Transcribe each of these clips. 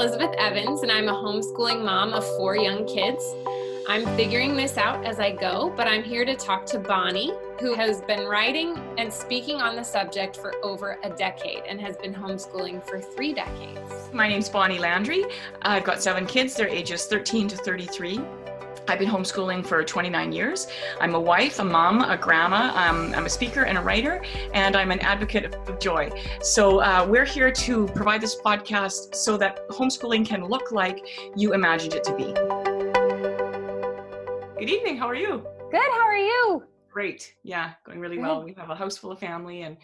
Elizabeth Evans, and I'm a homeschooling mom of four young kids. I'm figuring this out as I go, but I'm here to talk to Bonnie, who has been writing and speaking on the subject for over a decade and has been homeschooling for three decades. My name's Bonnie Landry. I've got seven kids. They're ages 13 to 33. I've been homeschooling for 29 years. I'm a wife, a mom, a grandma. Um, I'm a speaker and a writer, and I'm an advocate of joy. So uh, we're here to provide this podcast so that homeschooling can look like you imagined it to be. Good evening. How are you? Good. How are you? Great. Yeah, going really well. We have a house full of family, and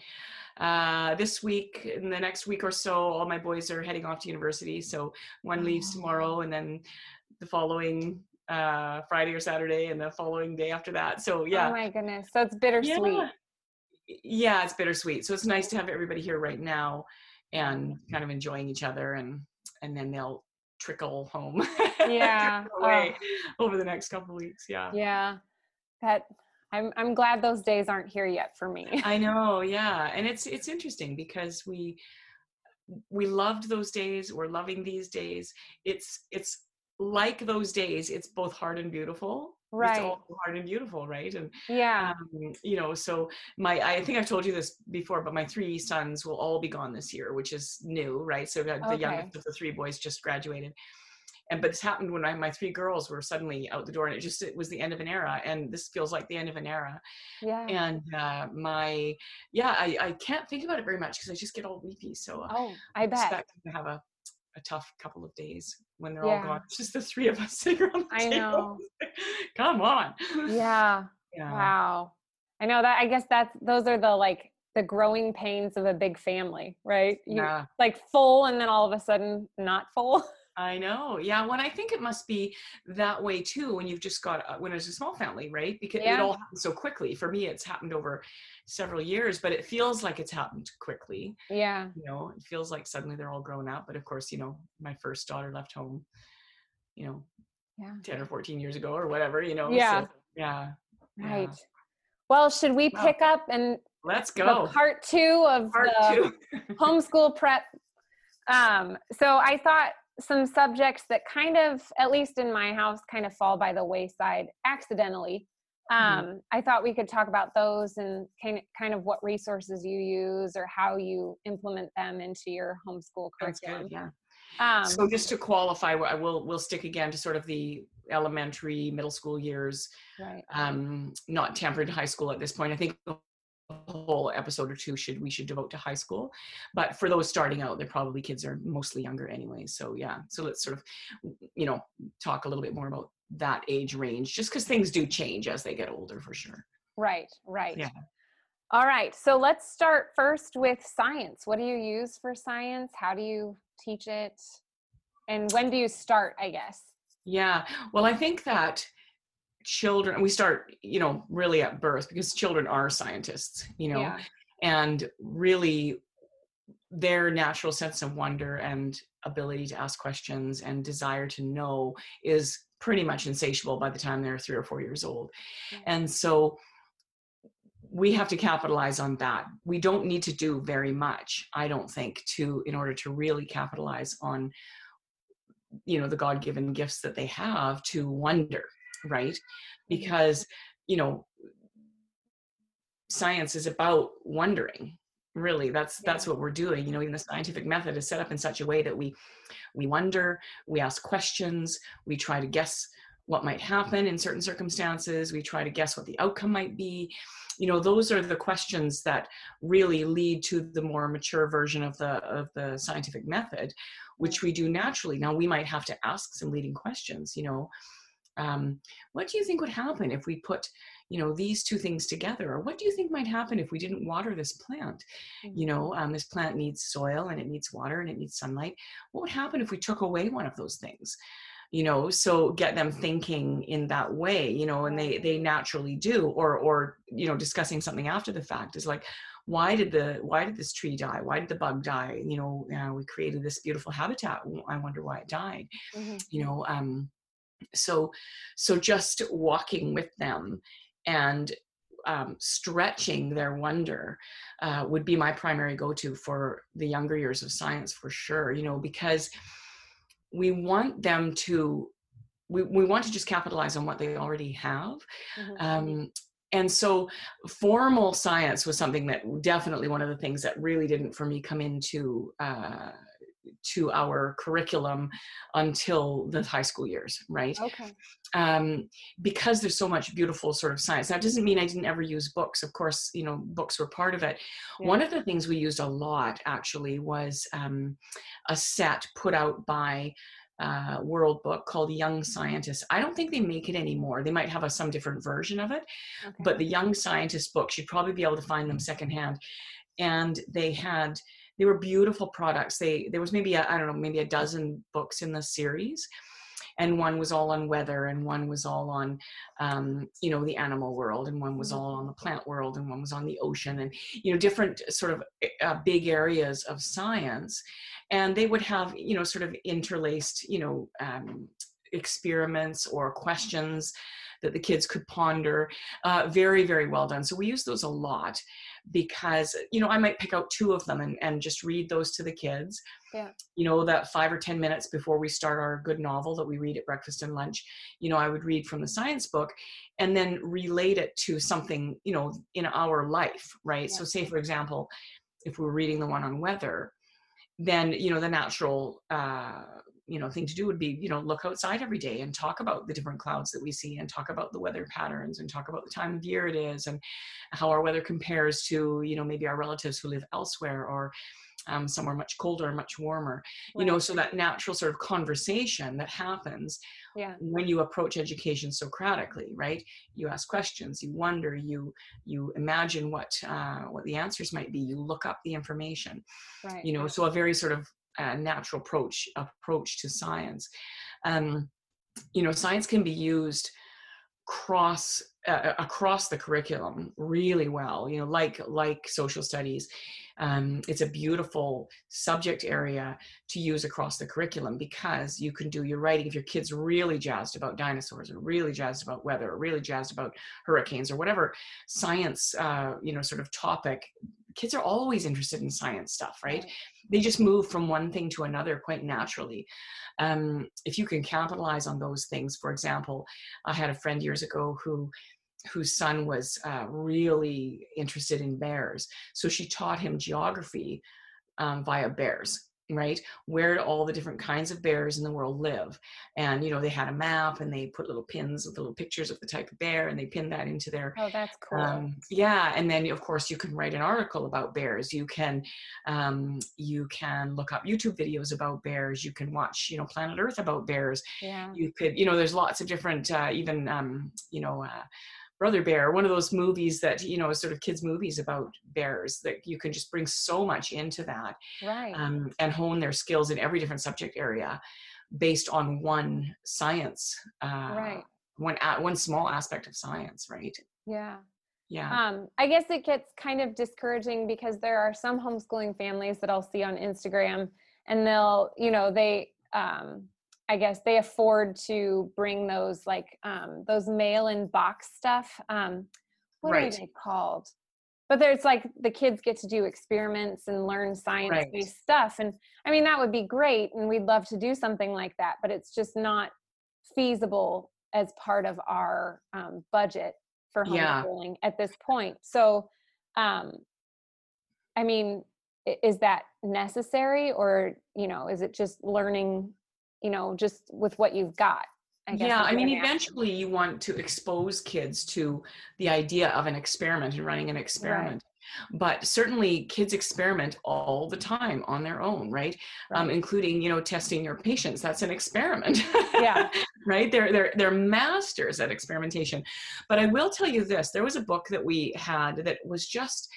uh, this week, in the next week or so, all my boys are heading off to university. So one leaves tomorrow, and then the following uh, Friday or Saturday, and the following day after that. So yeah. Oh my goodness. So it's bittersweet. Yeah. yeah, it's bittersweet. So it's nice to have everybody here right now, and kind of enjoying each other, and and then they'll trickle home. Yeah. trickle away oh. over the next couple of weeks. Yeah. Yeah. That I'm I'm glad those days aren't here yet for me. I know, yeah. And it's it's interesting because we we loved those days, we're loving these days. It's it's like those days, it's both hard and beautiful. Right. It's all hard and beautiful, right? And yeah, um, you know, so my I think I've told you this before, but my three sons will all be gone this year, which is new, right? So the, Okay. the youngest of the three boys just graduated. And but this happened when I, my three girls were suddenly out the door, and it just it was the end of an era, and this feels like the end of an era. yeah. And uh, my yeah, I, I can't think about it very much because I just get all weepy. So uh, oh, I bet. expect to have a, a tough couple of days when they're Yeah. all gone. It's just the three of us sitting around the I table. know. Come on. Yeah. Yeah. Wow. I know that I guess that's those are the like the growing pains of a big family, right? You Yeah. like full and then all of a sudden not full. I know. Yeah. When I think it must be that way too when you've just got, uh, when it's a small family, right? Because it all happens so quickly. For me, it's happened over several years, but it feels like it's happened quickly. yeah. You know, it feels like suddenly they're all grown up. But of course, you know, my first daughter left home, you know, Yeah. 10 or 14 years ago or whatever, you know. Yeah. So, yeah. yeah. Right. Well, should we Wow. pick up and Let's go. part two of Part the two. homeschool prep. Um, so I thought some subjects that kind of, at least in my house, kind of fall by the wayside accidentally. Um, Mhm. I thought we could talk about those and kind of, kind of what resources you use or how you implement them into your homeschool curriculum. good. Yeah. Um, so just to qualify, I will we'll stick again to sort of the elementary, middle school years, right. um, not tempered high school at this point. I think whole episode or two should we should devote to high school, but for those starting out, they're probably kids are mostly younger anyway. So yeah, so let's sort of you know talk a little bit more about that age range, just because things do change as they get older, for sure. Right, right. Yeah. All right. So let's start first with science. What do you use for science? How do you teach it? And when do you start, I guess? Yeah. Well, I think that children, we start, you know, really at birth because children are scientists, you know, Yeah. and really their natural sense of wonder and ability to ask questions and desire to know is pretty much insatiable by the time they're three or four years old. And so we have to capitalize on that. We don't need to do very much, I don't think, to in order to really capitalize on you know the god-given gifts that they have to wonder right? Because you know science is about wondering really. That's that's what we're doing you know even the scientific method is set up in such a way that we we wonder we ask questions we try to guess what might happen in certain circumstances we try to guess what the outcome might be. You know those are the questions that really lead to the more mature version of the of the scientific method which we do naturally. Now we might have to ask some leading questions you know um, what do you think would happen if we put you know these two things together? Or what do you think might happen if we didn't water this plant? You know um, this plant needs soil and it needs water and it needs sunlight. What would happen if we took away one of those things? You know so get them thinking in that way you know and they they naturally do. Or or you know discussing something after the fact is like why did the why did this tree die? Why did the bug die? You know uh, we created this beautiful habitat. I wonder why it died. Mhm. you know um so so just walking with them and um, stretching their wonder uh, would be my primary go-to for the younger years of science for sure you know because we want them to we, we want to just capitalize on what they already have mm-hmm. um, and so formal science was something that definitely one of the things that really didn't for me come into uh, to our curriculum until the high school years right okay um, because there's so much beautiful sort of science that doesn't mean i didn't ever use books of course you know books were part of it yeah. one of the things we used a lot actually was um, a set put out by uh, world book called Young Scientist. I don't think they make it anymore. They might have a, some different version of it, okay. but the Young Scientist books, you'd probably be able to find them secondhand. And they had, they were beautiful products. They there was maybe I don't know maybe a dozen books in the series, and one was all on weather and one was all on um, you know the animal world and one was mm-hmm. all on the plant world and one was on the ocean and you know different sort of uh, big areas of science and they would have you know sort of interlaced you know um, experiments or questions that the kids could ponder uh, very very well done so we use those a lot because you know i might pick out two of them and, and just read those to the kids yeah. you know that five or ten minutes before we start our good novel that we read at breakfast and lunch you know i would read from the science book and then relate it to something you know in our life right yeah. so say for example if we're reading the one on weather then you know the natural uh, you know thing to do would be you know look outside every day and talk about the different clouds that we see and talk about the weather patterns and talk about the time of year it is and how our weather compares to you know maybe our relatives who live elsewhere or um, somewhere much colder and much warmer right. you know so that natural sort of conversation that happens yeah. when you approach education socratically right you ask questions you wonder you you imagine what uh, what the answers might be you look up the information right. you know so a very sort of uh, natural approach approach to science. Um, you know, science can be used cross uh, across the curriculum really well. You know, like like social studies. Um, it's a beautiful subject area to use across the curriculum because you can do your writing if your kid's really jazzed about dinosaurs or really jazzed about weather or really jazzed about hurricanes or whatever science uh, you know sort of topic kids are always interested in science stuff right? They just move from one thing to another quite naturally. Um, if you can capitalize on those things, for example, I had a friend years ago who whose son was uh, really interested in bears, so she taught him geography um, via bears right? Where do all the different kinds of bears in the world live? And you know they had a map and they put little pins with little pictures of the type of bear and they pinned that into their oh that's cool. um, yeah and then of course you can write an article about bears. You can um, you can look up youtube videos about bears. You can watch you know planet earth about bears. Yeah. You could you know there's lots of different uh, even um, you know uh, Brother Bear, one of those movies that, you know, sort of kids' movies about bears that you can just bring so much into that. Right. Um, and hone their skills in every different subject area based on one science. Uh, right. One, one small aspect of science, right? Yeah. Yeah. Um, I guess it gets kind of discouraging because there are some homeschooling families that I'll see on Instagram and they'll, you know, they, um, I guess they afford to bring those like um, those mail in box stuff. Um, what right. are they called? But there's like the kids get to do experiments and learn science based right. stuff. And I mean, that would be great. And we'd love to do something like that, but it's just not feasible as part of our um, budget for homeschooling yeah. at this point. So, um, I mean, is that necessary or, you know, is it just learning you know just with what you've got I yeah i mean eventually you want to expose kids to the idea of an experiment and running an experiment. Right. but certainly kids experiment all the time on their own right, um, right. Um, including you know testing your patients that's an experiment yeah. right? They're they're they're masters at experimentation. But i will tell you this there was a book that we had that was just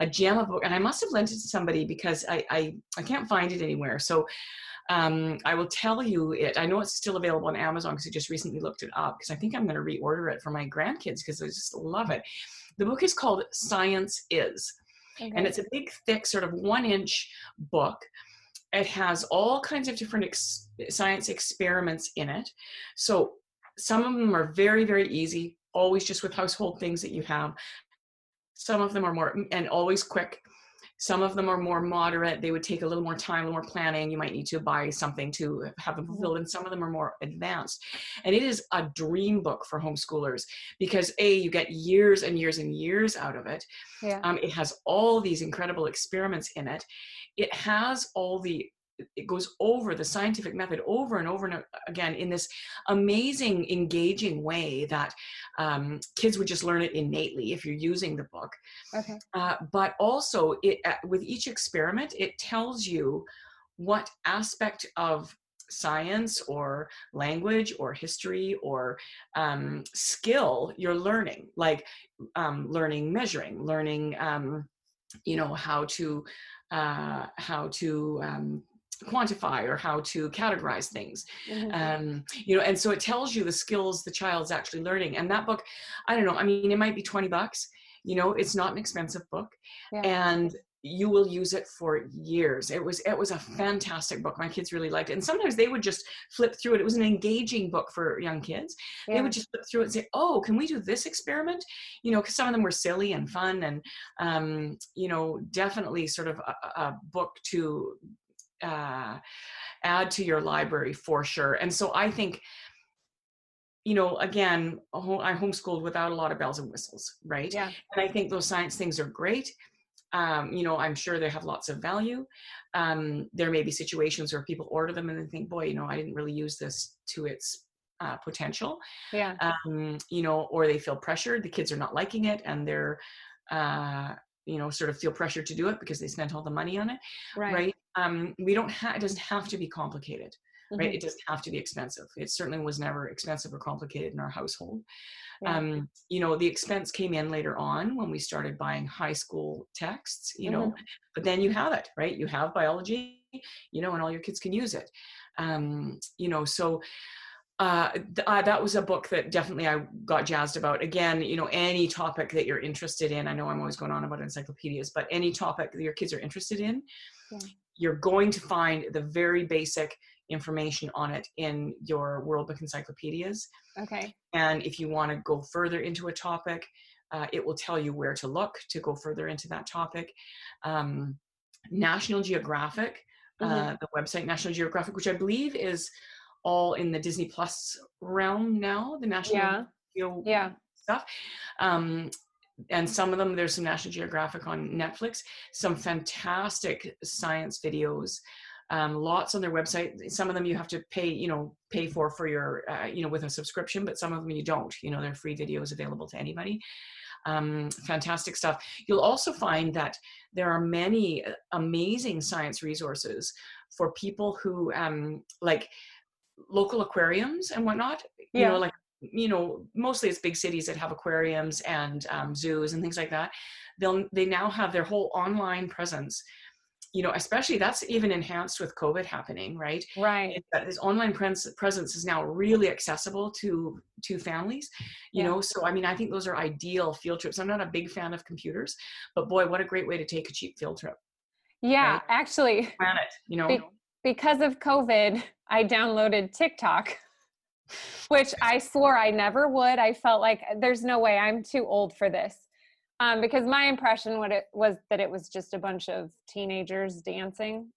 a gem of a book and i must have lent it to somebody because i i, I can't find it anywhere. So um, I will tell you it. I know it's still available on Amazon because I just recently looked it up because I think I'm going to reorder it for my grandkids because I just love it. The book is called Science Is, okay. and it's a big, thick, sort of one inch book. It has all kinds of different ex- science experiments in it. So some of them are very, very easy, always just with household things that you have. Some of them are more, and always quick some of them are more moderate. They would take a little more time, a little more planning. You might need to buy something to have them Mm-hmm. fulfilled. And some of them are more advanced. And it is a dream book for homeschoolers because A, you get years and years and years out of it. Yeah. Um, it has all these incredible experiments in it. It has all the it goes over the scientific method over and over and again in this amazing engaging way that um, kids would just learn it innately if you're using the book Okay. uh, but also it uh, with each experiment it tells you what aspect of science or language or history or um, skill you're learning like um, learning measuring learning um, you know how to uh, how to um, quantify or how to categorize things. Mhm. um, you know and so it tells you the skills the child's actually learning. And that book i don't know i mean it might be 20 bucks you know it's not an expensive book Yeah. and you will use it for years. It was it was a fantastic book. My kids really liked it. And sometimes they would just flip through it. It was an engaging book for young kids. They would just flip through it and say oh can we do this experiment? You know because some of them were silly and fun and um, you know definitely sort of a, a book to uh, add to your library for sure and so i think you know again i homeschooled without a lot of bells and whistles right Yeah. and i think those science things are great um, you know i'm sure they have lots of value um, there may be situations where people order them and they think boy you know i didn't really use this to its uh, potential Yeah. um, you know, or they feel pressured. The kids are not liking it, and they're, uh, you know, sort of feel pressured to do it because they spent all the money on it, Right. right? Um, we don't have. It doesn't have to be complicated, right? Mhm. It doesn't have to be expensive. It certainly was never expensive or complicated in our household. Yeah. Um, you know, the expense came in later on when we started buying high school texts. You know, Mm-hmm. but then you have it, right? You have biology, you know, and all your kids can use it. Um, you know, so uh, th- uh, that was a book that definitely I got jazzed about. Again, you know, any topic that you're interested in. I know I'm always going on about encyclopedias, but any topic that your kids are interested in, Yeah. You're going to find the very basic information on it in your World Book encyclopedias. Okay. And if you want to go further into a topic, uh, it will tell you where to look to go further into that topic. Um, National Geographic, uh, Mhm. the website National Geographic, which I believe is all in the Disney Plus realm now, the National Yeah. Geo Yeah. stuff. Um, and some of them, there's some National Geographic on Netflix, some fantastic science videos. Um, lots on their website. Some of them you have to pay, you know, pay for for your, uh, you know, with a subscription, but some of them you don't. You know, they're free videos available to anybody. Um, fantastic stuff. You'll also find that there are many uh, amazing science resources for people who um, like local aquariums and whatnot. You Yeah. know, like you know, mostly it's big cities that have aquariums and um, zoos and things like that. They'll they now have their whole online presence. You know, especially that's even enhanced with COVID happening, right? Right. This online pres- presence is now really accessible to to families you Yeah. know so i mean i think those are ideal field trips i'm not a big fan of computers but boy what a great way to take a cheap field trip Yeah. Right. Actually, plan it you know Be- because of COVID, I downloaded TikTok, which I swore I never would. I felt like there's no way I'm too old for this. Um, because my impression what it was that it was just a bunch of teenagers dancing,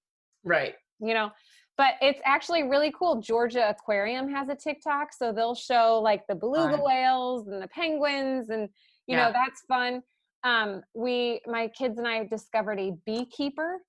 right you know. But it's actually really cool. Georgia Aquarium has a TikTok, so they'll show like the beluga Fun. whales and the penguins, and you Yeah. know that's fun. Um, we, my kids and I discovered a beekeeper,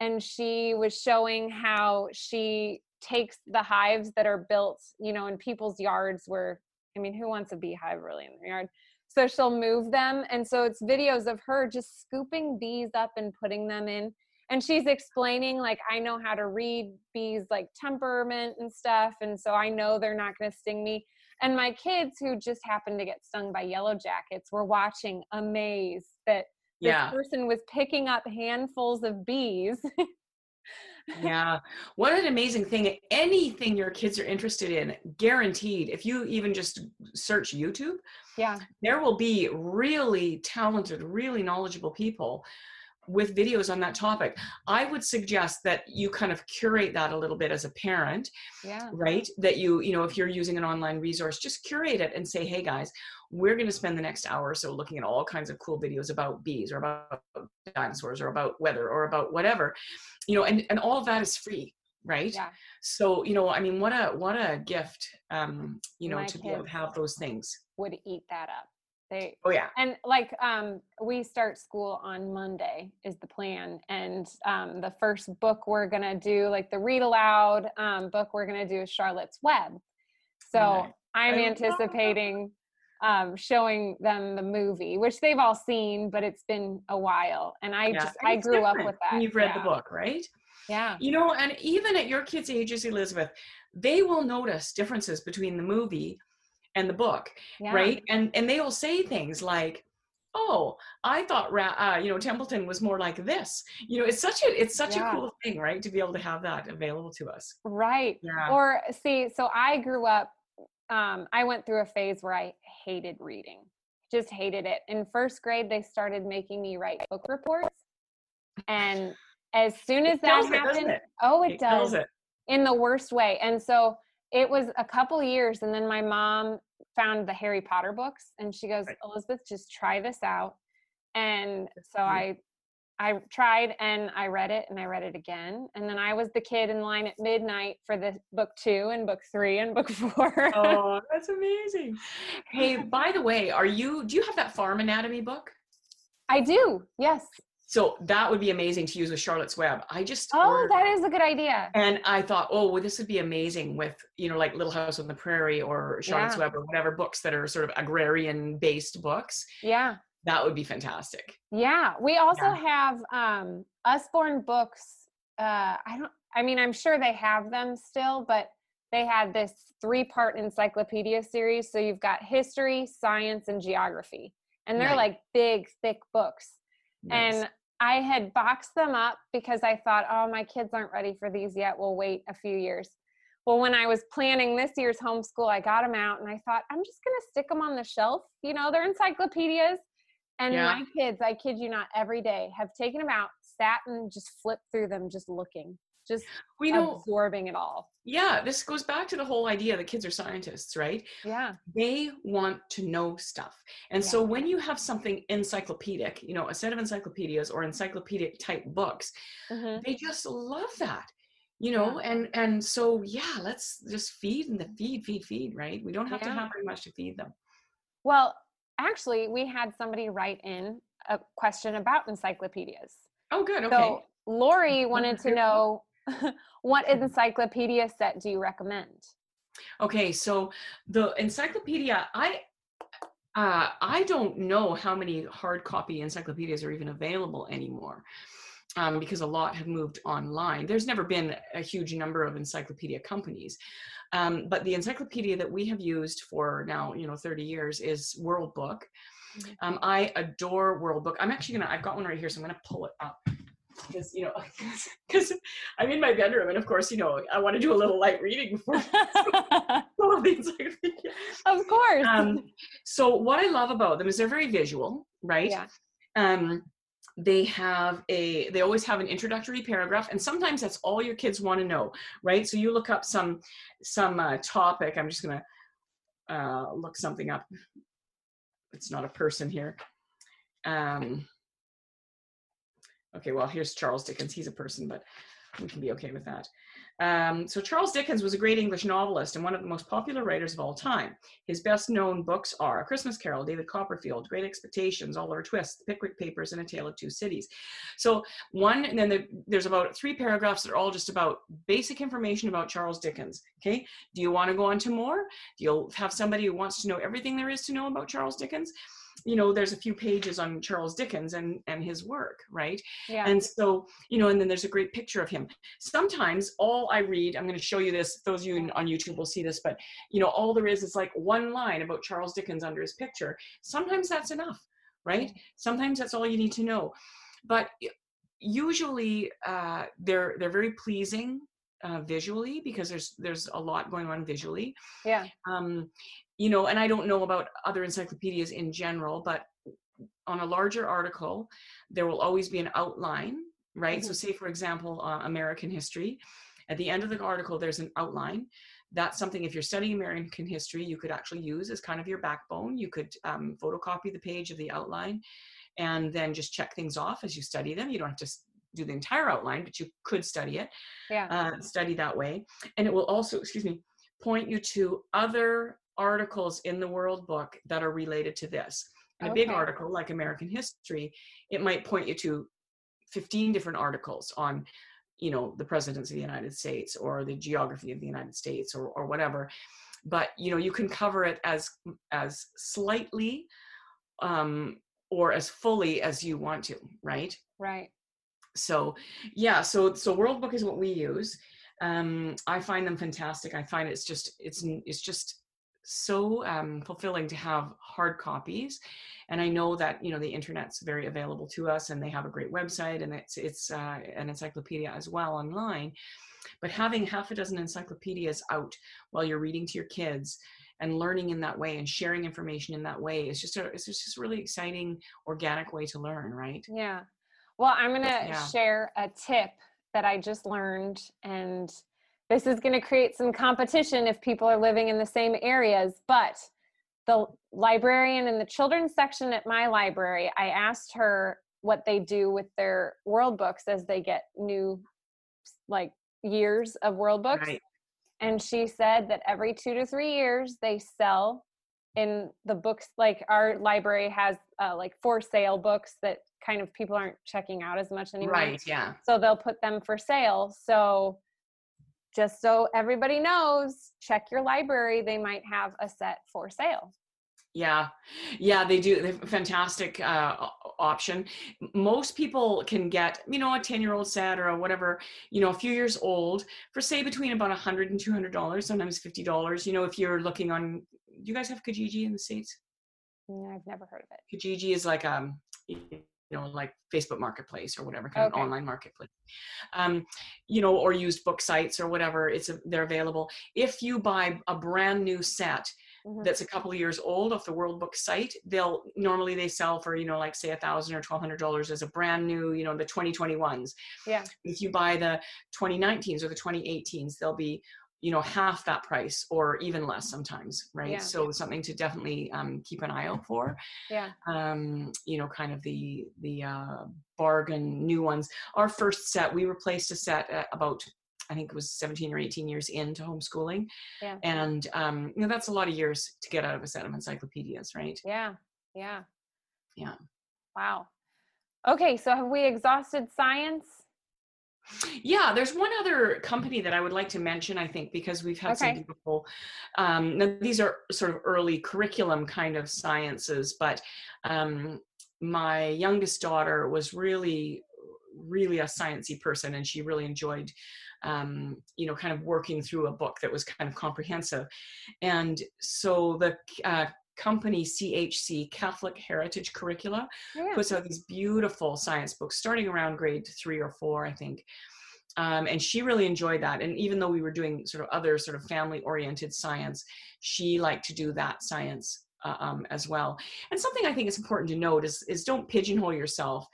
and she was showing how she takes the hives that are built, you know, in people's yards. Where I mean, who wants a beehive really in their yard? So she'll move them, and so it's videos of her just scooping bees up and putting them in and she's explaining like i know how to read bees like temperament and stuff and so i know they're not going to sting me and my kids who just happened to get stung by yellow jackets were watching amazed that this yeah person was picking up handfuls of bees yeah. What an amazing thing. Anything your kids are interested in guaranteed if you even just search youtube yeah. there will be really talented really knowledgeable people with videos on that topic. I would suggest that you kind of curate that a little bit as a parent, Yeah. right? That you, you know, if you're using an online resource, just curate it and say, hey guys, we're going to spend the next hour or so looking at all kinds of cool videos about bees or about dinosaurs or about weather or about whatever, you know, and, and all of that is free right Yeah. so you know i mean what a what a gift um you know My to be able to have those things Would eat that up. They oh yeah and like um we start school on Monday is the plan and um the first book we're going to do like the read aloud um book we're going to do is Charlotte's Web. So. I'm I anticipating um showing them the movie which they've all seen but it's been a while and I yeah. just And I grew up with that. when you've read yeah. the book right Yeah. you know and even at your kids ages elizabeth they will notice differences between the movie and the book Yeah. right and and they will say things like oh i thought Ra- uh, you know templeton was more like this you know it's such a it's such Yeah. a cool thing right to be able to have that available to us Right. yeah Or see, so I grew up, um, I went through a phase where I hated reading, just hated it. In first grade, they started making me write book reports. And as soon as that it, doesn't happened, it? oh, it, It does it. in the worst way. And so it was a couple years. And then my mom found the Harry Potter books and she goes. Elizabeth, just try this out. And so. I I tried and I read it and I read it again. And then I was the kid in line at midnight for the book two and book three and book four. oh that's amazing hey by the way are you do you have that farm anatomy book I do. Yes. So that would be amazing to use with charlotte's web i just Oh, ordered- that is a good idea. and i thought oh well this would be amazing with you know like little house on the prairie or charlotte's Yeah. web or whatever books that are sort of agrarian based books Yeah. that would be fantastic Yeah. We also Yeah. have um Usborne books. Uh I don't I mean I'm sure they have them still, but they had this three part encyclopedia series. So you've got history, science, and geography. And they're Nice. like big, thick books. Nice. And I had boxed them up because I thought, oh, my kids aren't ready for these yet. We'll wait a few years. Well, when I was planning this year's homeschool, I got them out and I thought, I'm just going to stick them on the shelf. You know, they're encyclopedias. And Yeah. my kids, I kid you not, every day have taken them out, sat and just flipped through them, just looking, just we know absorbing it all. yeah this goes back to the whole idea that kids are scientists right? Yeah. they want to know stuff. And so when you have something encyclopedic you know a set of encyclopedias or encyclopedic type books hmm they just love that you know? And and so yeah let's just feed and the feed feed feed right? We don't have to have very much to feed them. Well, actually, we had somebody write in a question about encyclopedias. oh good okay. So Lori wanted to know what encyclopedia set do you recommend? Okay, so the encyclopedia, I uh, I don't know how many hard copy encyclopedias are even available anymore. Um, because a lot have moved online. There's never been a huge number of encyclopedia companies. Um, but the encyclopedia that we have used for now, you know, 30 years is World Book. Mhm. Um, I adore World Book. I'm actually gonna, I've got one right here, so I'm gonna pull it up because, you know, because I'm in my bedroom and of course, you know, I want to do a little light reading before all of the encyclopedia. of course. Um, so what I love about them is they're very visual, right? Yeah. Um, they have a they always have an introductory paragraph and sometimes that's all your kids want to know right so you look up some some uh, topic i'm just gonna uh, look something up it's not a person here um okay well here's charles dickens he's a person but we can be okay with that um, so charles dickens was a great english novelist and one of the most popular writers of all time his best known books are A Christmas Carol, David Copperfield, Great Expectations, Oliver Twist, The Pickwick Papers, and A Tale of Two Cities. So, one, and then the, there's about three paragraphs that are all just about basic information about Charles Dickens. Okay. Do you want to go on to more? Do you have somebody who wants to know everything there is to know about Charles Dickens? You know, there's a few pages on Charles Dickens and, and his work, right? yeah. And so, you know, and then there's a great picture of him. Sometimes all I read, I'm going to show you this, those of you on YouTube will see this, but, you know, all there is is like one line about Charles Dickens under his picture. Sometimes that's enough, right? Sometimes that's all you need to know. But usually uh, they're, they're very pleasing uh, visually because there's, there's a lot going on visually yeah. um, you know, and I don't know about other encyclopedias in general, but on a larger article, there will always be an outline, right? Mm-hmm. So, say for example, uh, American history. At the end of the article, there's an outline. That's something, if you're studying American history, you could actually use as kind of your backbone. You could um, photocopy the page of the outline and then just check things off as you study them. You don't have to do the entire outline, but you could study it, yeah. Uh, study that way. And it will also, excuse me, point you to other articles in the World Book that are related to this. In a big article like American history, it might point you to 15 different articles on you know the presidents of the united states or the geography of the united states or, or whatever but you know you can cover it as as slightly um or as fully as you want to right right so yeah so so world book is what we use. Um i find them fantastic. I find it's just it's it's just so um, fulfilling to have hard copies. And i know that you know the internet's very available to us and they have a great website and it's it's uh, an encyclopedia as well online. But having half a dozen encyclopedias out while you're reading to your kids and learning in that way and sharing information in that way is just a it's just a really exciting organic way to learn right? Yeah well i'm going to yeah. share a tip that i just learned and this is going to create some competition if people are living in the same areas but the librarian in the children's section at my library i asked her what they do with their world books as they get new like years of world books right. and she said that every 2 to 3 years they sell in the books like our library has uh, like for sale books that kind of people aren't checking out as much anymore right yeah so they'll put them for sale so just so everybody knows, check your library. They might have a set for sale. Yeah, yeah, they do. They fantastic uh, option. Most people can get, you know, a 10 year old set or a whatever, you know, a few years old for say between about a hundred and two hundred dollars, sometimes fifty dollars. You know, if you're looking on, you guys have Kijiji in the states? No, I've never heard of it. Kijiji is like um, you know, like Facebook Marketplace or whatever kind okay. of online marketplace, um, you know, or used book sites or whatever. It's a, they're available. If you buy a brand new set mm-hmm. that's a couple of years old off the World Book site, they'll normally they sell for you know like say a thousand or twelve hundred dollars as a brand new, you know, the 2021s. Yeah. If you buy the 2019s or the 2018s, they'll be you know half that price or even less sometimes right yeah. so something to definitely um, keep an eye out for yeah um, you know kind of the the uh, bargain new ones our first set we replaced a set about I think it was 17 or 18 years into homeschooling. Yeah. And um, you know, that's a lot of years to get out of a set of encyclopedias, right? Yeah. Yeah. Yeah. Wow. Okay, so have we exhausted science? Yeah, there's one other company that I would like to mention, I think, because we've had okay. some people. um, now these are sort of early curriculum kind of sciences, but um, my youngest daughter was really, really a sciencey person and she really enjoyed um, you know, kind of working through a book that was kind of comprehensive. And so the uh, company CHC Catholic Heritage Curricula yeah. puts out these beautiful science books starting around grade three or four, I think. Um, and she really enjoyed that. And even though we were doing sort of other sort of family oriented science, she liked to do that science uh, um, as well. And something I think is important to note is, is don't pigeonhole yourself.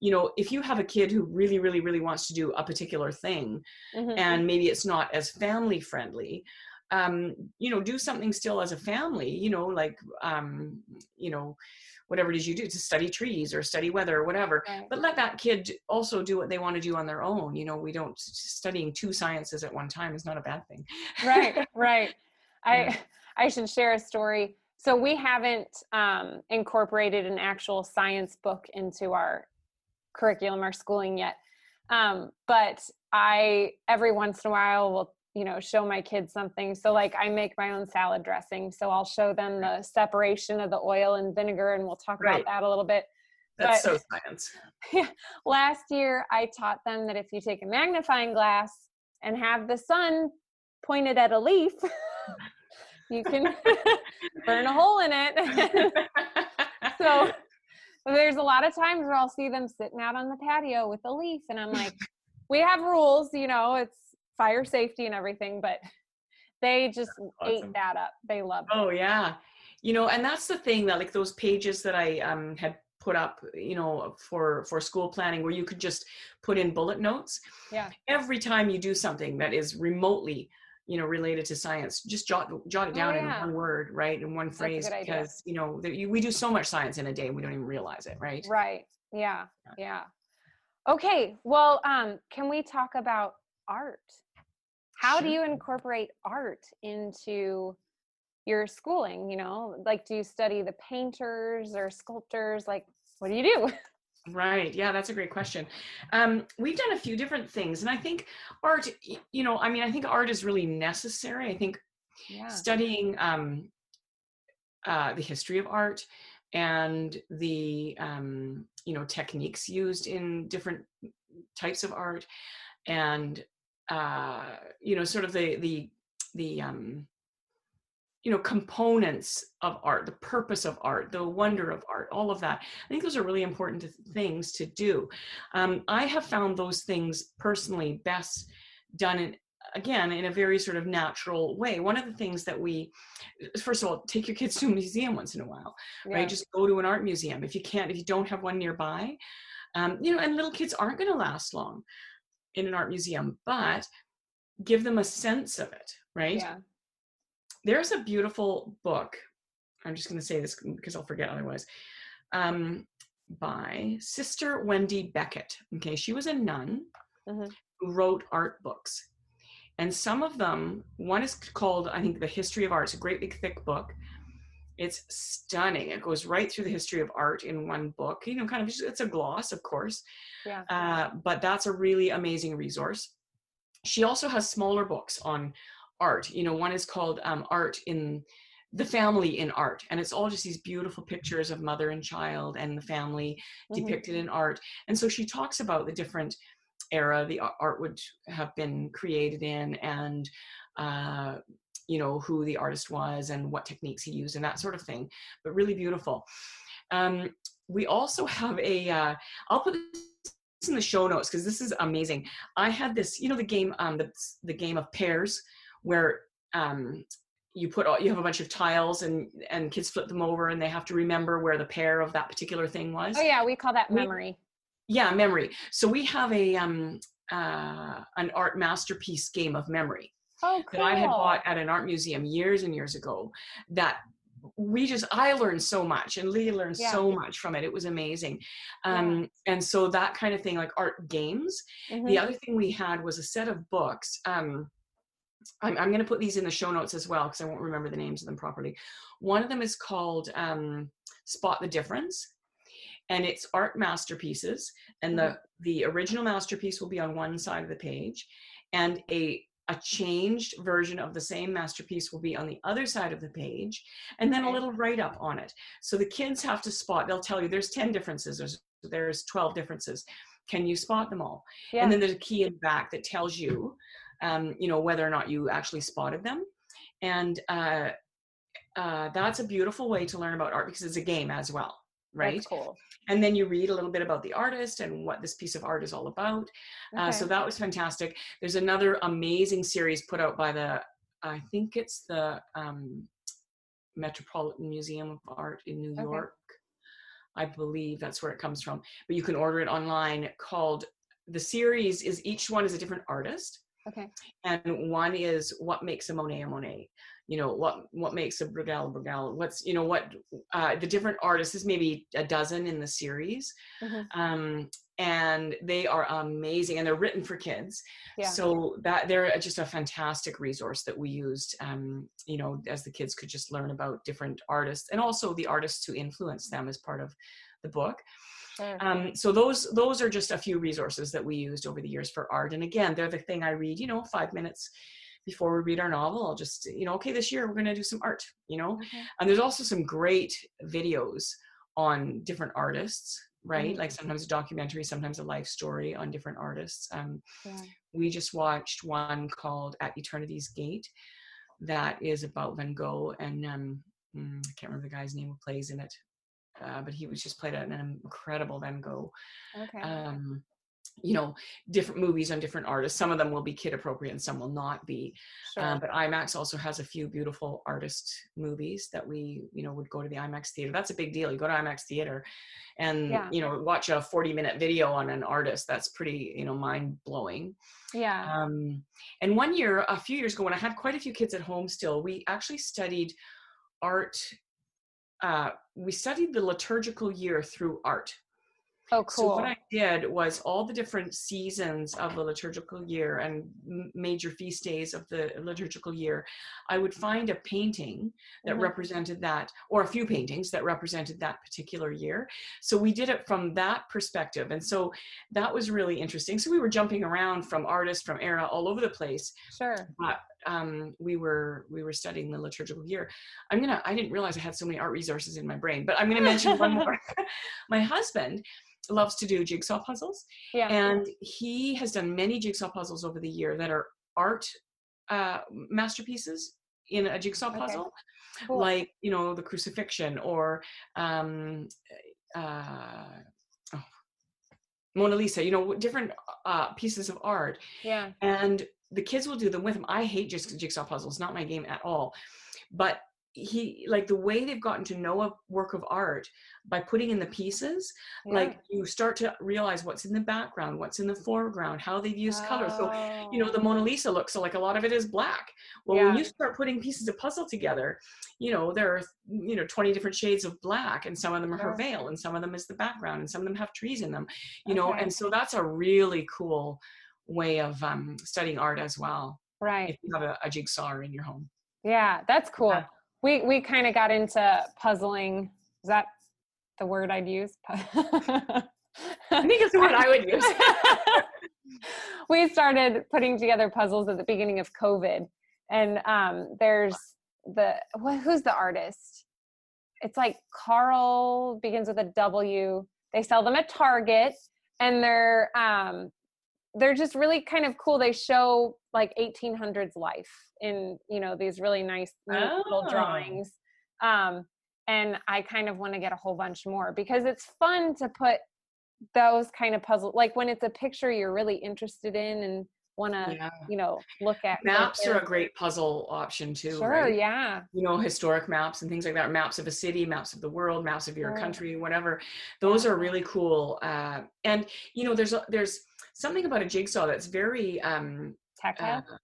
You know, if you have a kid who really, really, really wants to do a particular thing, mm-hmm. and maybe it's not as family friendly, um, you know, do something still as a family, you know, like, um, you know, whatever it is you do to study trees or study weather or whatever. Right. But let that kid also do what they want to do on their own. You know, we don't, studying two sciences at one time is not a bad thing. right, right. I, I should share a story. So we haven't um, incorporated an actual science book into our curriculum, our schooling yet. Um, but I every once in a while will you know show my kids something. So like i make my own salad dressing. So i'll show them the separation of the oil and vinegar and we'll talk right. about that a little bit. That's but, so science. last year i taught them that if you take a magnifying glass and have the sun pointed at a leaf you can burn a hole in it. So there's a lot of times where i'll see them sitting out on the patio with a leaf and i'm like we have rules you know it's fire safety and everything, but they just awesome. ate that up. They loved it. Oh yeah. you know and that's the thing that like those pages that i um, had put up you know for for school planning where you could just put in bullet notes yeah every time you do something that is remotely you know related to science just jot jot it Oh, down yeah. in one word right in one phrase good idea. because you know there, you, we do so much science in a day we don't even realize it right Right. Yeah. Yeah. Okay. Well, um, can we talk about art? How do you incorporate art into your schooling? You know, like do you study the painters or sculptors? Like, what do you do? Right. Yeah, that's a great question. Um, we've done a few different things, and I think art. You know, I mean, I think art is really necessary. I think Yeah. studying um, uh, the history of art and the um, you know techniques used in different types of art, and uh, you know, sort of the the the um, you know components of art the purpose of art the wonder of art all of that. I think those are really important to- things to do. Um, i have found those things personally best done in again in a very sort of natural way. One of the things that we first of all take your kids to a museum once in a while Yeah. right just go to an art museum. If you can't if you don't have one nearby um, you know and little kids aren't going to last long in an art museum but give them a sense of it right? Yeah. there's a beautiful book i'm just going to say this because i'll forget otherwise um, by sister wendy beckett okay? She was a nun Mhm. who wrote art books. And some of them one is called i think the history of art. It's a great big thick book it's stunning it goes right through the history of art in one book you know kind of it's a gloss of course Yeah. uh, but that's a really amazing resource. She also has smaller books on art. You know, one is called um, Art in the Family in Art, and it's all just these beautiful pictures of mother and child and the family Mhm. depicted in art. And so she talks about the different era the art would have been created in and uh, you know who the artist was and what techniques he used and that sort of thing but really beautiful. Um, we also have a uh, i'll put this in the show notes because this is amazing. I had this you know the game um the, the game of pairs where um you put all you have a bunch of tiles and and kids flip them over and they have to remember where the pair of that particular thing was. Oh yeah, we call that We- memory. yeah memory. So we have a um uh an art masterpiece game of memory Oh, cool. that i had bought at an art museum years and years ago that we just i learned so much and lee learned Yeah. so much from it it was amazing Yeah. um and so that kind of thing like art games Mhm. the other thing we had was a set of books um i'm, I'm going to put these in the show notes as well because i won't remember the names of them properly one of them is called um spot the difference and it's art masterpieces and the the original masterpiece will be on one side of the page and a a changed version of the same masterpiece will be on the other side of the page and then a little write up on it. So the kids have to spot they'll tell you there's 10 differences there's there's 12 differences. Can you spot them all? Yeah. and then there's a key in the back that tells you um, you know whether or not you actually spotted them. And uh, uh, that's a beautiful way to learn about art because it's a game as well right That's cool. and then you read a little bit about the artist and what this piece of art is all about uh, so that was fantastic there's another amazing series put out by the i think it's the um, metropolitan museum of art in new Okay. york i believe that's where it comes from but you can order it online called the series is each one is a different artist okay. and one is what makes a Monet a Monet. You know what what makes a Bruegel Bruegel. What's you know what uh, the different artists is maybe a dozen in the series, Mhm. um, and they are amazing and they're written for kids. Yeah. So that they're just a fantastic resource that we used. Um, you know, as the kids could just learn about different artists and also the artists who influenced them as part of the book. Sure. Um, so those those are just a few resources that we used over the years for art. And again, they're the thing I read, you know, five minutes before we read our novel. I'll just, you know, okay, this year we're gonna do some art, you know. Okay. And there's also some great videos on different artists, right? Mhm. Like sometimes a documentary, sometimes a life story on different artists. Um, Yeah. we just watched one called At Eternity's Gate that is about Van Gogh and um, mm, I can't remember the guy's name who plays in it. Uh, but he was just played an incredible Van Gogh Okay. um, you know different movies on different artists some of them will be kid appropriate and some will not be Sure. um, but imax also has a few beautiful artist movies that we you know would go to the imax theater that's a big deal you go to imax theater and Yeah. you know watch a 40 minute video on an artist that's pretty you know mind blowing yeah. um, and one year a few years ago when i had quite a few kids at home still we actually studied art uh, we studied the liturgical year through art oh, so what I did was all the different seasons of the liturgical year and major feast days of the liturgical year, I would find a painting that Mhm. represented that, or a few paintings that represented that particular year. So we did it from that perspective, and so that was really interesting. So we were jumping around from artist, from era, all over the place, sure. but um, we were we were studying the liturgical year. I'm gonna. I didn't realize I had so many art resources in my brain, but I'm gonna mention one more. my husband loves to do jigsaw puzzles, Yeah. and he has done many jigsaw puzzles over the year that are art uh, masterpieces in a jigsaw Okay. puzzle, Cool. like you know the crucifixion or um, uh, oh, Mona Lisa. You know different uh, pieces of art yeah. and the kids will do them with him. I hate just jigsaw puzzles, not my game at all. But he like the way they've gotten to know a work of art by putting in the pieces like you start to realize what's in the background what's in the foreground how they've used color so you know the Oh. mona lisa looks so like a lot of it is black well when you start putting pieces of puzzle together you know there are you know 20 different shades of black and some of them are her veil and some of them is the background and some of them have trees in them you know and so that's a really cool way of um, studying art as well right. if you have a, a jigsaw in your home Yeah, that's cool. Yeah. We we kind of got into puzzling. Is that the word I'd use? i think it's the word i would use we started putting together puzzles at the beginning of COVID, and um, there's the wh- who's the artist? It's like Carl begins with a W. They sell them at Target, and they're um, they're just really kind of cool. They show like 1800s life in you know these really nice neat little Oh. drawings. Um, and I kind of want to get a whole bunch more because it's fun to put those kind of puzzle like when it's a picture you're really interested in and want to yeah. you know look at maps are a great puzzle option too sure right? yeah you know historic maps and things like that maps of a city maps of the world maps of your country whatever those are really cool uh, and you know there's there's something about a jigsaw that's very um tactile? uh,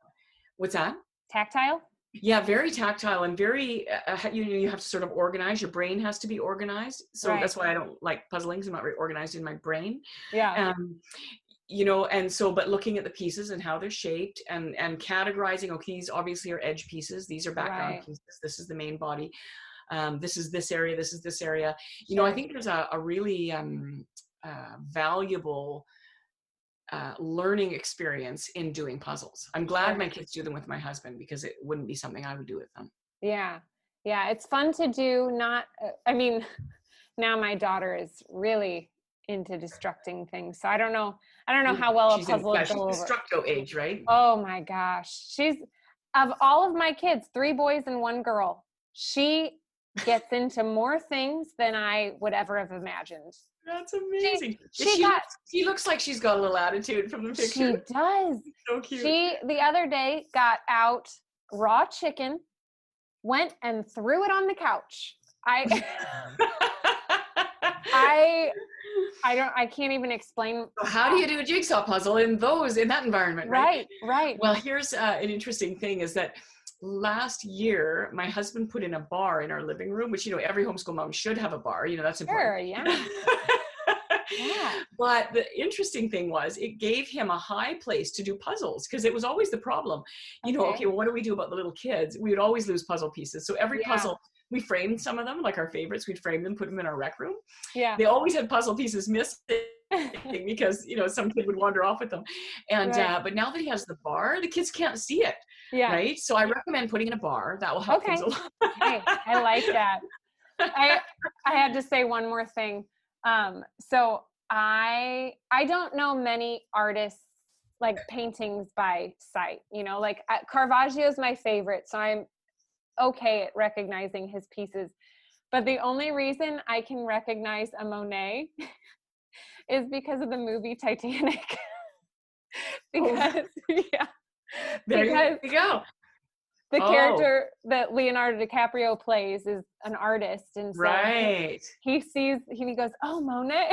what's that? Tactile? Yeah very tactile and very uh, uh, you know you have to sort of organize your brain has to be organized. So Right. that's why i don't like puzzling i'm not very organized in my brain. Yeah. Um, you know and so but looking at the pieces and how they're shaped and and categorizing okay these obviously are edge pieces these are background Right. pieces this is the main body um, this is this area this is this area. You know i think there's a, a really um, uh, valuable uh, learning experience in doing puzzles i'm glad my kids do them with my husband because it wouldn't be something i would do with them yeah yeah it's fun to do not uh, i mean now my daughter is really into destructing things so i don't know i don't know how well a she's in, puzzle yeah, she's go over destructo age right Oh my gosh. She's of all of my kids, three boys and one girl. She gets into more things than I would ever have imagined. that's amazing she she, got- looks, she looks like she's got a little attitude from the picture. She does. so cute She the other day got out raw chicken, went and threw it on the couch. I I I don't I can't even explain how do you do a jigsaw puzzle in those in that environment right, right, right. well here's uh, an interesting thing is that last year my husband put in a bar in our living room which you know every homeschool mom should have a bar you know that's Sure, important yeah. Yeah. but the interesting thing was it gave him a high place to do puzzles because it was always the problem you know Okay. okay well what do we do about the little kids we would always lose puzzle pieces so every Yeah. puzzle we framed some of them like our favorites we'd frame them put them in our rec room Yeah. they always had puzzle pieces missing because you know some kid would wander off with them and Right. uh, but now that he has the bar the kids can't see it yeah. right so i recommend putting in a bar that will help Okay. lot hey, I like that. I I had to say one more thing. Um, so I I don't know many artists like paintings by sight. You know, like uh, Caravaggio is my favorite, so I'm okay at recognizing his pieces. But the only reason I can recognize a Monet is because of the movie Titanic. Oh. because yeah, There Because- you go. the Oh. character that Leonardo DiCaprio plays is an artist, and so he- Right. he sees he goes, "Oh, Monet."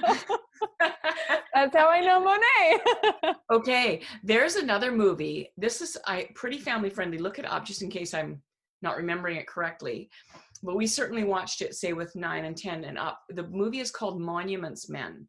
So that's how I know Monet. okay, there's another movie. This is I pretty family friendly. Look it up just in case I'm not remembering it correctly. But we certainly watched it, say with nine and ten and up. The movie is called Monuments Men.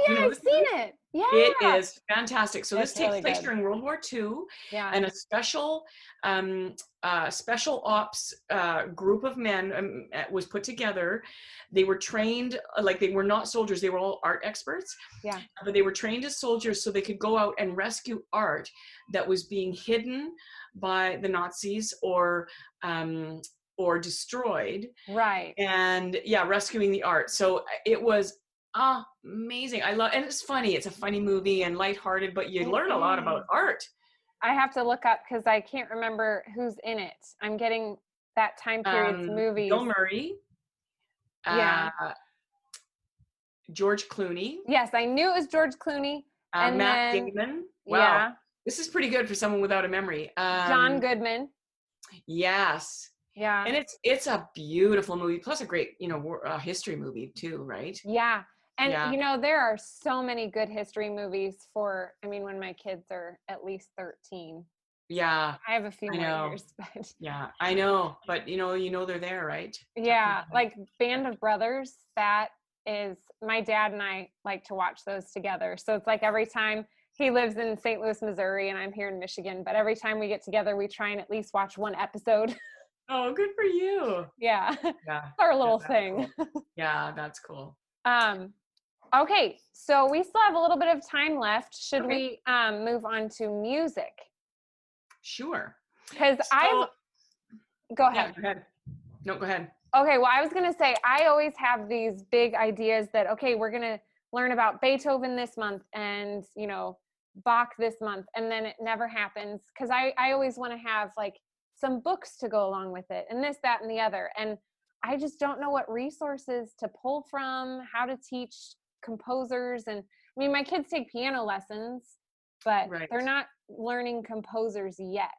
Oh yeah, You know I've seen it. Yeah, It is fantastic. So this takes really place good. during World War II, Yeah, and a special um, uh, special ops uh, group of men um, was put together. They were trained uh, like they were not soldiers; they were all art experts. Yeah. but they were trained as soldiers so they could go out and rescue art that was being hidden by the Nazis or um, or destroyed. right. And yeah, rescuing the art. So uh, it was amazing. I love, and it's funny. It's a funny movie and lighthearted, but you learn a lot about art. I have to look up because I can't remember who's in it. I'm getting that time period's Um, movies. Bill Murray. Yeah. Uh, George Clooney. Yes, I knew it was George Clooney. Uh, And Matt then- Damon. Wow. Yeah, This is pretty good for someone without a memory. Um, John Goodman. Yes. Yeah, And it's it's a beautiful movie, plus a great you know war, uh, history movie too, right? yeah. And Yeah. you know there are so many good history movies for. I mean, when my kids are at least 13. Yeah, I have a few more years, but yeah, I know, but you know, you know they're there, right? yeah, like Band of Brothers. That is my dad and I like to watch those together. So it's like every time he lives in St. Louis, Missouri, and I'm here in Michigan. But every time we get together, we try and at least watch one episode. Oh, good for you. yeah, Yeah, our little that's thing. cool. yeah, that's cool. Um, okay, so we still have a little bit of time left. Should Okay. we um, move on to music? Sure. Because I So- go yeah, ahead. go ahead. No, go ahead. Okay, well, I was gonna say I always have these big ideas that okay, we're gonna learn about Beethoven this month and you know Bach this month, and then it never happens because I I always want to have like some books to go along with it and this that and the other and I just don't know what resources to pull from, how to teach composers and I mean my kids take piano lessons, but Right. they're not learning composers yet.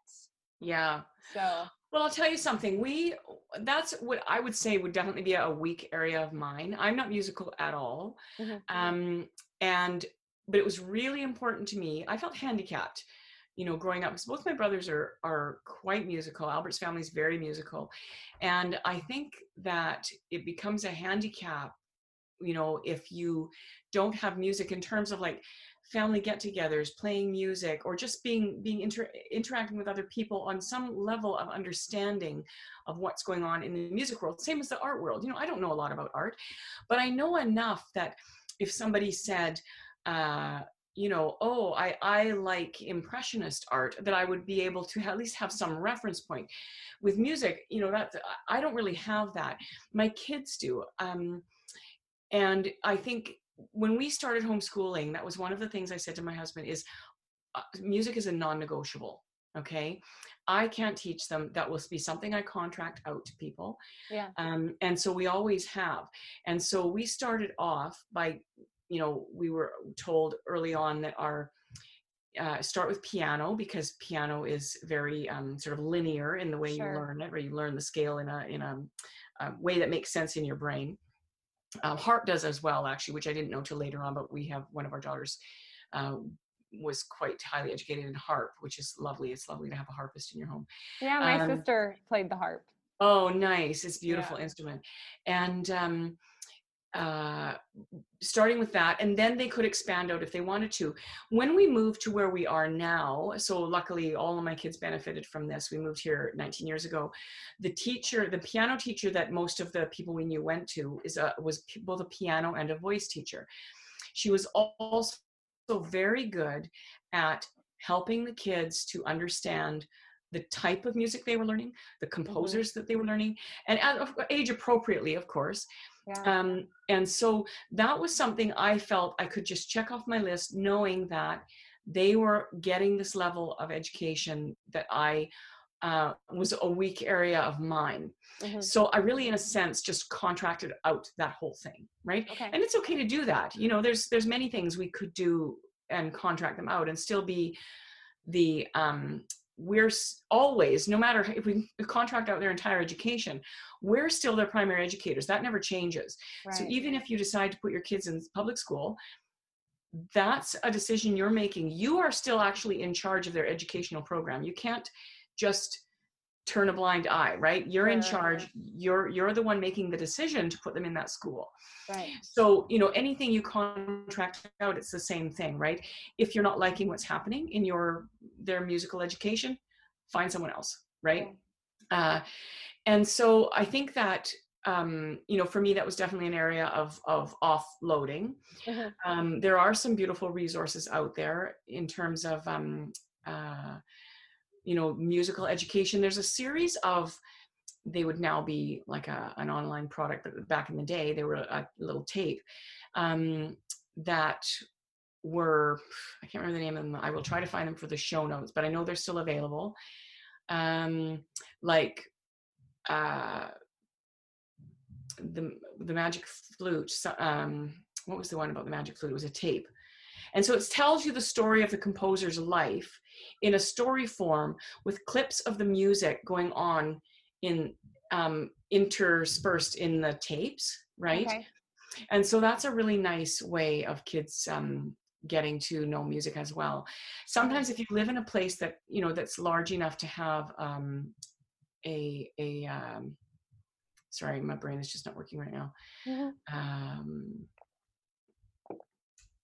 Yeah. So Well, I'll tell you something. We that's what I would say would definitely be a weak area of mine. I'm not musical at all. Mhm. Um and but it was really important to me. I felt handicapped, you know, growing up because both my brothers are are quite musical. Albert's family is very musical. And I think that it becomes a handicap, you know, if you don't have music in terms of like family get-togethers playing music or just being being inter- interacting with other people on some level of understanding of what's going on in the music world. Same as the art world you know i don't know a lot about art but i know enough that if somebody said uh you know oh i i like impressionist art that i would be able to at least have some reference point. With music you know that i don't really have that. My kids do. Um and i think when we started homeschooling that was one of the things i said to my husband is uh, music is a non-negotiable okay i can't teach them that will be something i contract out to people yeah. um, and so we always have and so we started off by you know we were told early on that our uh, start with piano because piano is very um, sort of linear in the way Sure. you learn it, where you learn the scale in a in a, a way that makes sense in your brain. Um, harp does as well, actually, which I didn't know till later on. But we have one of our daughters uh, was quite highly educated in harp, which is lovely. It's lovely to have a harpist in your home. Yeah, my Um, sister played the harp. Oh, nice! It's a beautiful instrument, and um, uh, starting with that, and then they could expand out if they wanted to. When we moved to where we are now, so luckily all of my kids benefited from this. We moved here 19 years ago. The teacher, the piano teacher that most of the people we knew went to, is a, was both a piano and a voice teacher. She was also very good at helping the kids to understand the type of music they were learning, the composers that they were learning, and age appropriately, of course. Yeah. Um, and so that was something I felt I could just check off my list, knowing that they were getting this level of education that I uh, was a weak area of mine. Mm-hmm. So I really, in a sense, just contracted out that whole thing, right? Okay. And it's okay to do that. You know, there's there's many things we could do and contract them out and still be the um we're always no matter if we contract out their entire education we're still their primary educators. That never changes. Right. so even if you decide to put your kids in public school that's a decision you're making. You are still actually in charge of their educational program. You can't just turn a blind eye right? You're in charge you're you're the one making the decision to put them in that school. Right. So you know anything you contract out it's the same thing right? If you're not liking what's happening in your their musical education find someone else right? Uh, and so i think that um, you know, for me, that was definitely an area of of offloading. Mm-hmm. Um, there are some beautiful resources out there in terms of um, uh, you know musical education there's a series of they would now be like a, an online product but back in the day they were a, little tape um, that were i can't remember the name of them i will try to find them for the show notes but i know they're still available. Um, like uh, the the magic flute um, what was the one about the magic flute? It was a tape and so it tells you the story of the composer's life in a story form with clips of the music going on in um, interspersed in the tapes, right? Okay. And so that's a really nice way of kids um, getting to know music as well. Sometimes if you live in a place that you know that's large enough to have um, a a um, sorry, my brain is just not working right now. Mm-hmm. Um,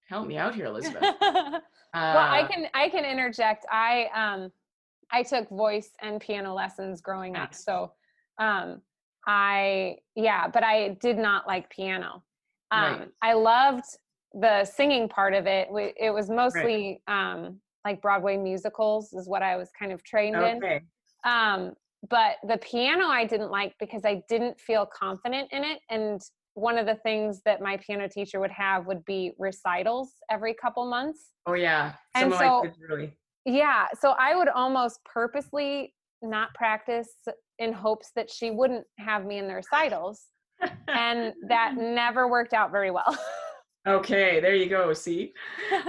help me out here, Elizabeth. uh, well, I can I can interject. I um I took voice and piano lessons growing up, so um I yeah, but I did not like piano. Um, right. I loved the singing part of it. It was mostly right. um like Broadway musicals is what I was kind of trained okay. in. Um, but the piano I didn't like because I didn't feel confident in it and one of the things that my piano teacher would have would be recitals every couple months. Oh yeah. Some and so, really. Yeah. So I would almost purposely not practice in hopes that she wouldn't have me in the recitals. and that never worked out very well. Okay, there you go. See,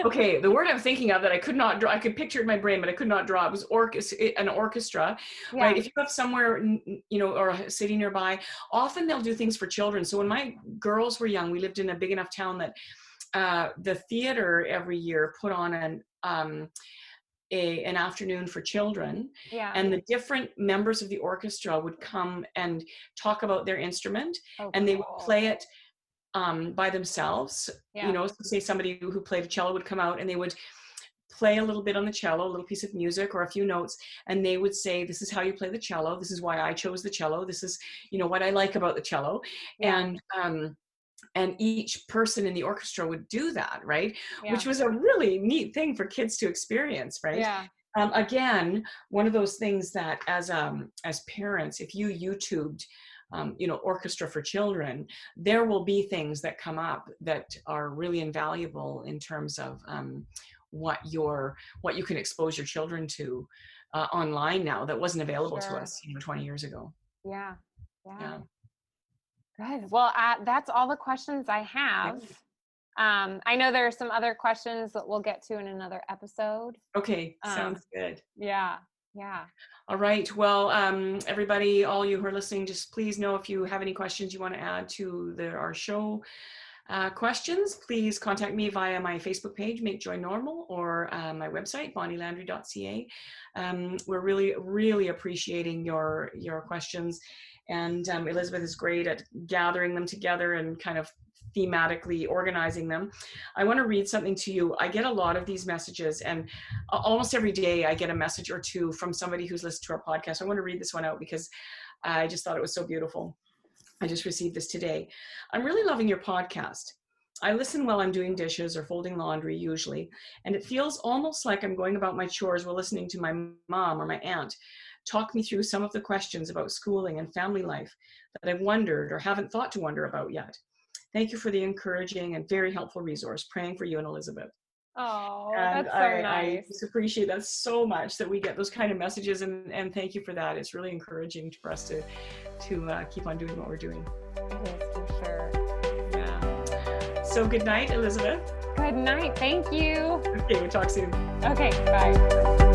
okay, the word I'm thinking of that I could not draw, I could picture it in my brain, but I could not draw. It was orchestra, an orchestra, yeah. right? If you have somewhere, you know, or a city nearby, often they'll do things for children. So when my girls were young, we lived in a big enough town that uh, the theater every year put on an um, a, an afternoon for children yeah. and the different members of the orchestra would come and talk about their instrument oh, and they would play it um, by themselves. Yeah. You know, so say somebody who played a cello would come out and they would play a little bit on the cello, a little piece of music or a few notes, and they would say, "This is how you play the cello. This is why I chose the cello. This is, you know, what I like about the cello." Yeah. And um, and each person in the orchestra would do that, right? Yeah. Which was a really neat thing for kids to experience, right? Yeah. Um, again, one of those things that as um, as parents, if you YouTubed um, you know orchestra for children there will be things that come up that are really invaluable in terms of um, what your what you can expose your children to uh, online now that wasn't available sure. to us you know 20 years ago yeah yeah, yeah. good well uh, that's all the questions i have um, I know there are some other questions that we'll get to in another episode. Okay, sounds um, good. Yeah, yeah. All right. Well, um, everybody, all you who are listening, just please know if you have any questions you want to add to the, our show uh, questions, please contact me via my Facebook page, Make Joy Normal, or uh, my website, bonnielandry.ca. Um, we're really, really appreciating your your questions, and um, Elizabeth is great at gathering them together and kind of thematically organizing them. I want to read something to you. I get a lot of these messages, and almost every day I get a message or two from somebody who's listened to our podcast. I want to read this one out because I just thought it was so beautiful. I just received this today. I'm really loving your podcast. I listen while I'm doing dishes or folding laundry, usually, and it feels almost like I'm going about my chores while listening to my mom or my aunt talk me through some of the questions about schooling and family life that I've wondered or haven't thought to wonder about yet. Thank you for the encouraging and very helpful resource. Praying for you and Elizabeth. Oh, and that's so I, nice. I just appreciate that so much that we get those kind of messages, and, and thank you for that. It's really encouraging for us to to uh, keep on doing what we're doing. Is for sure. Yeah. So good night, Elizabeth. Good night. Thank you. Okay, we'll talk soon. Okay, bye.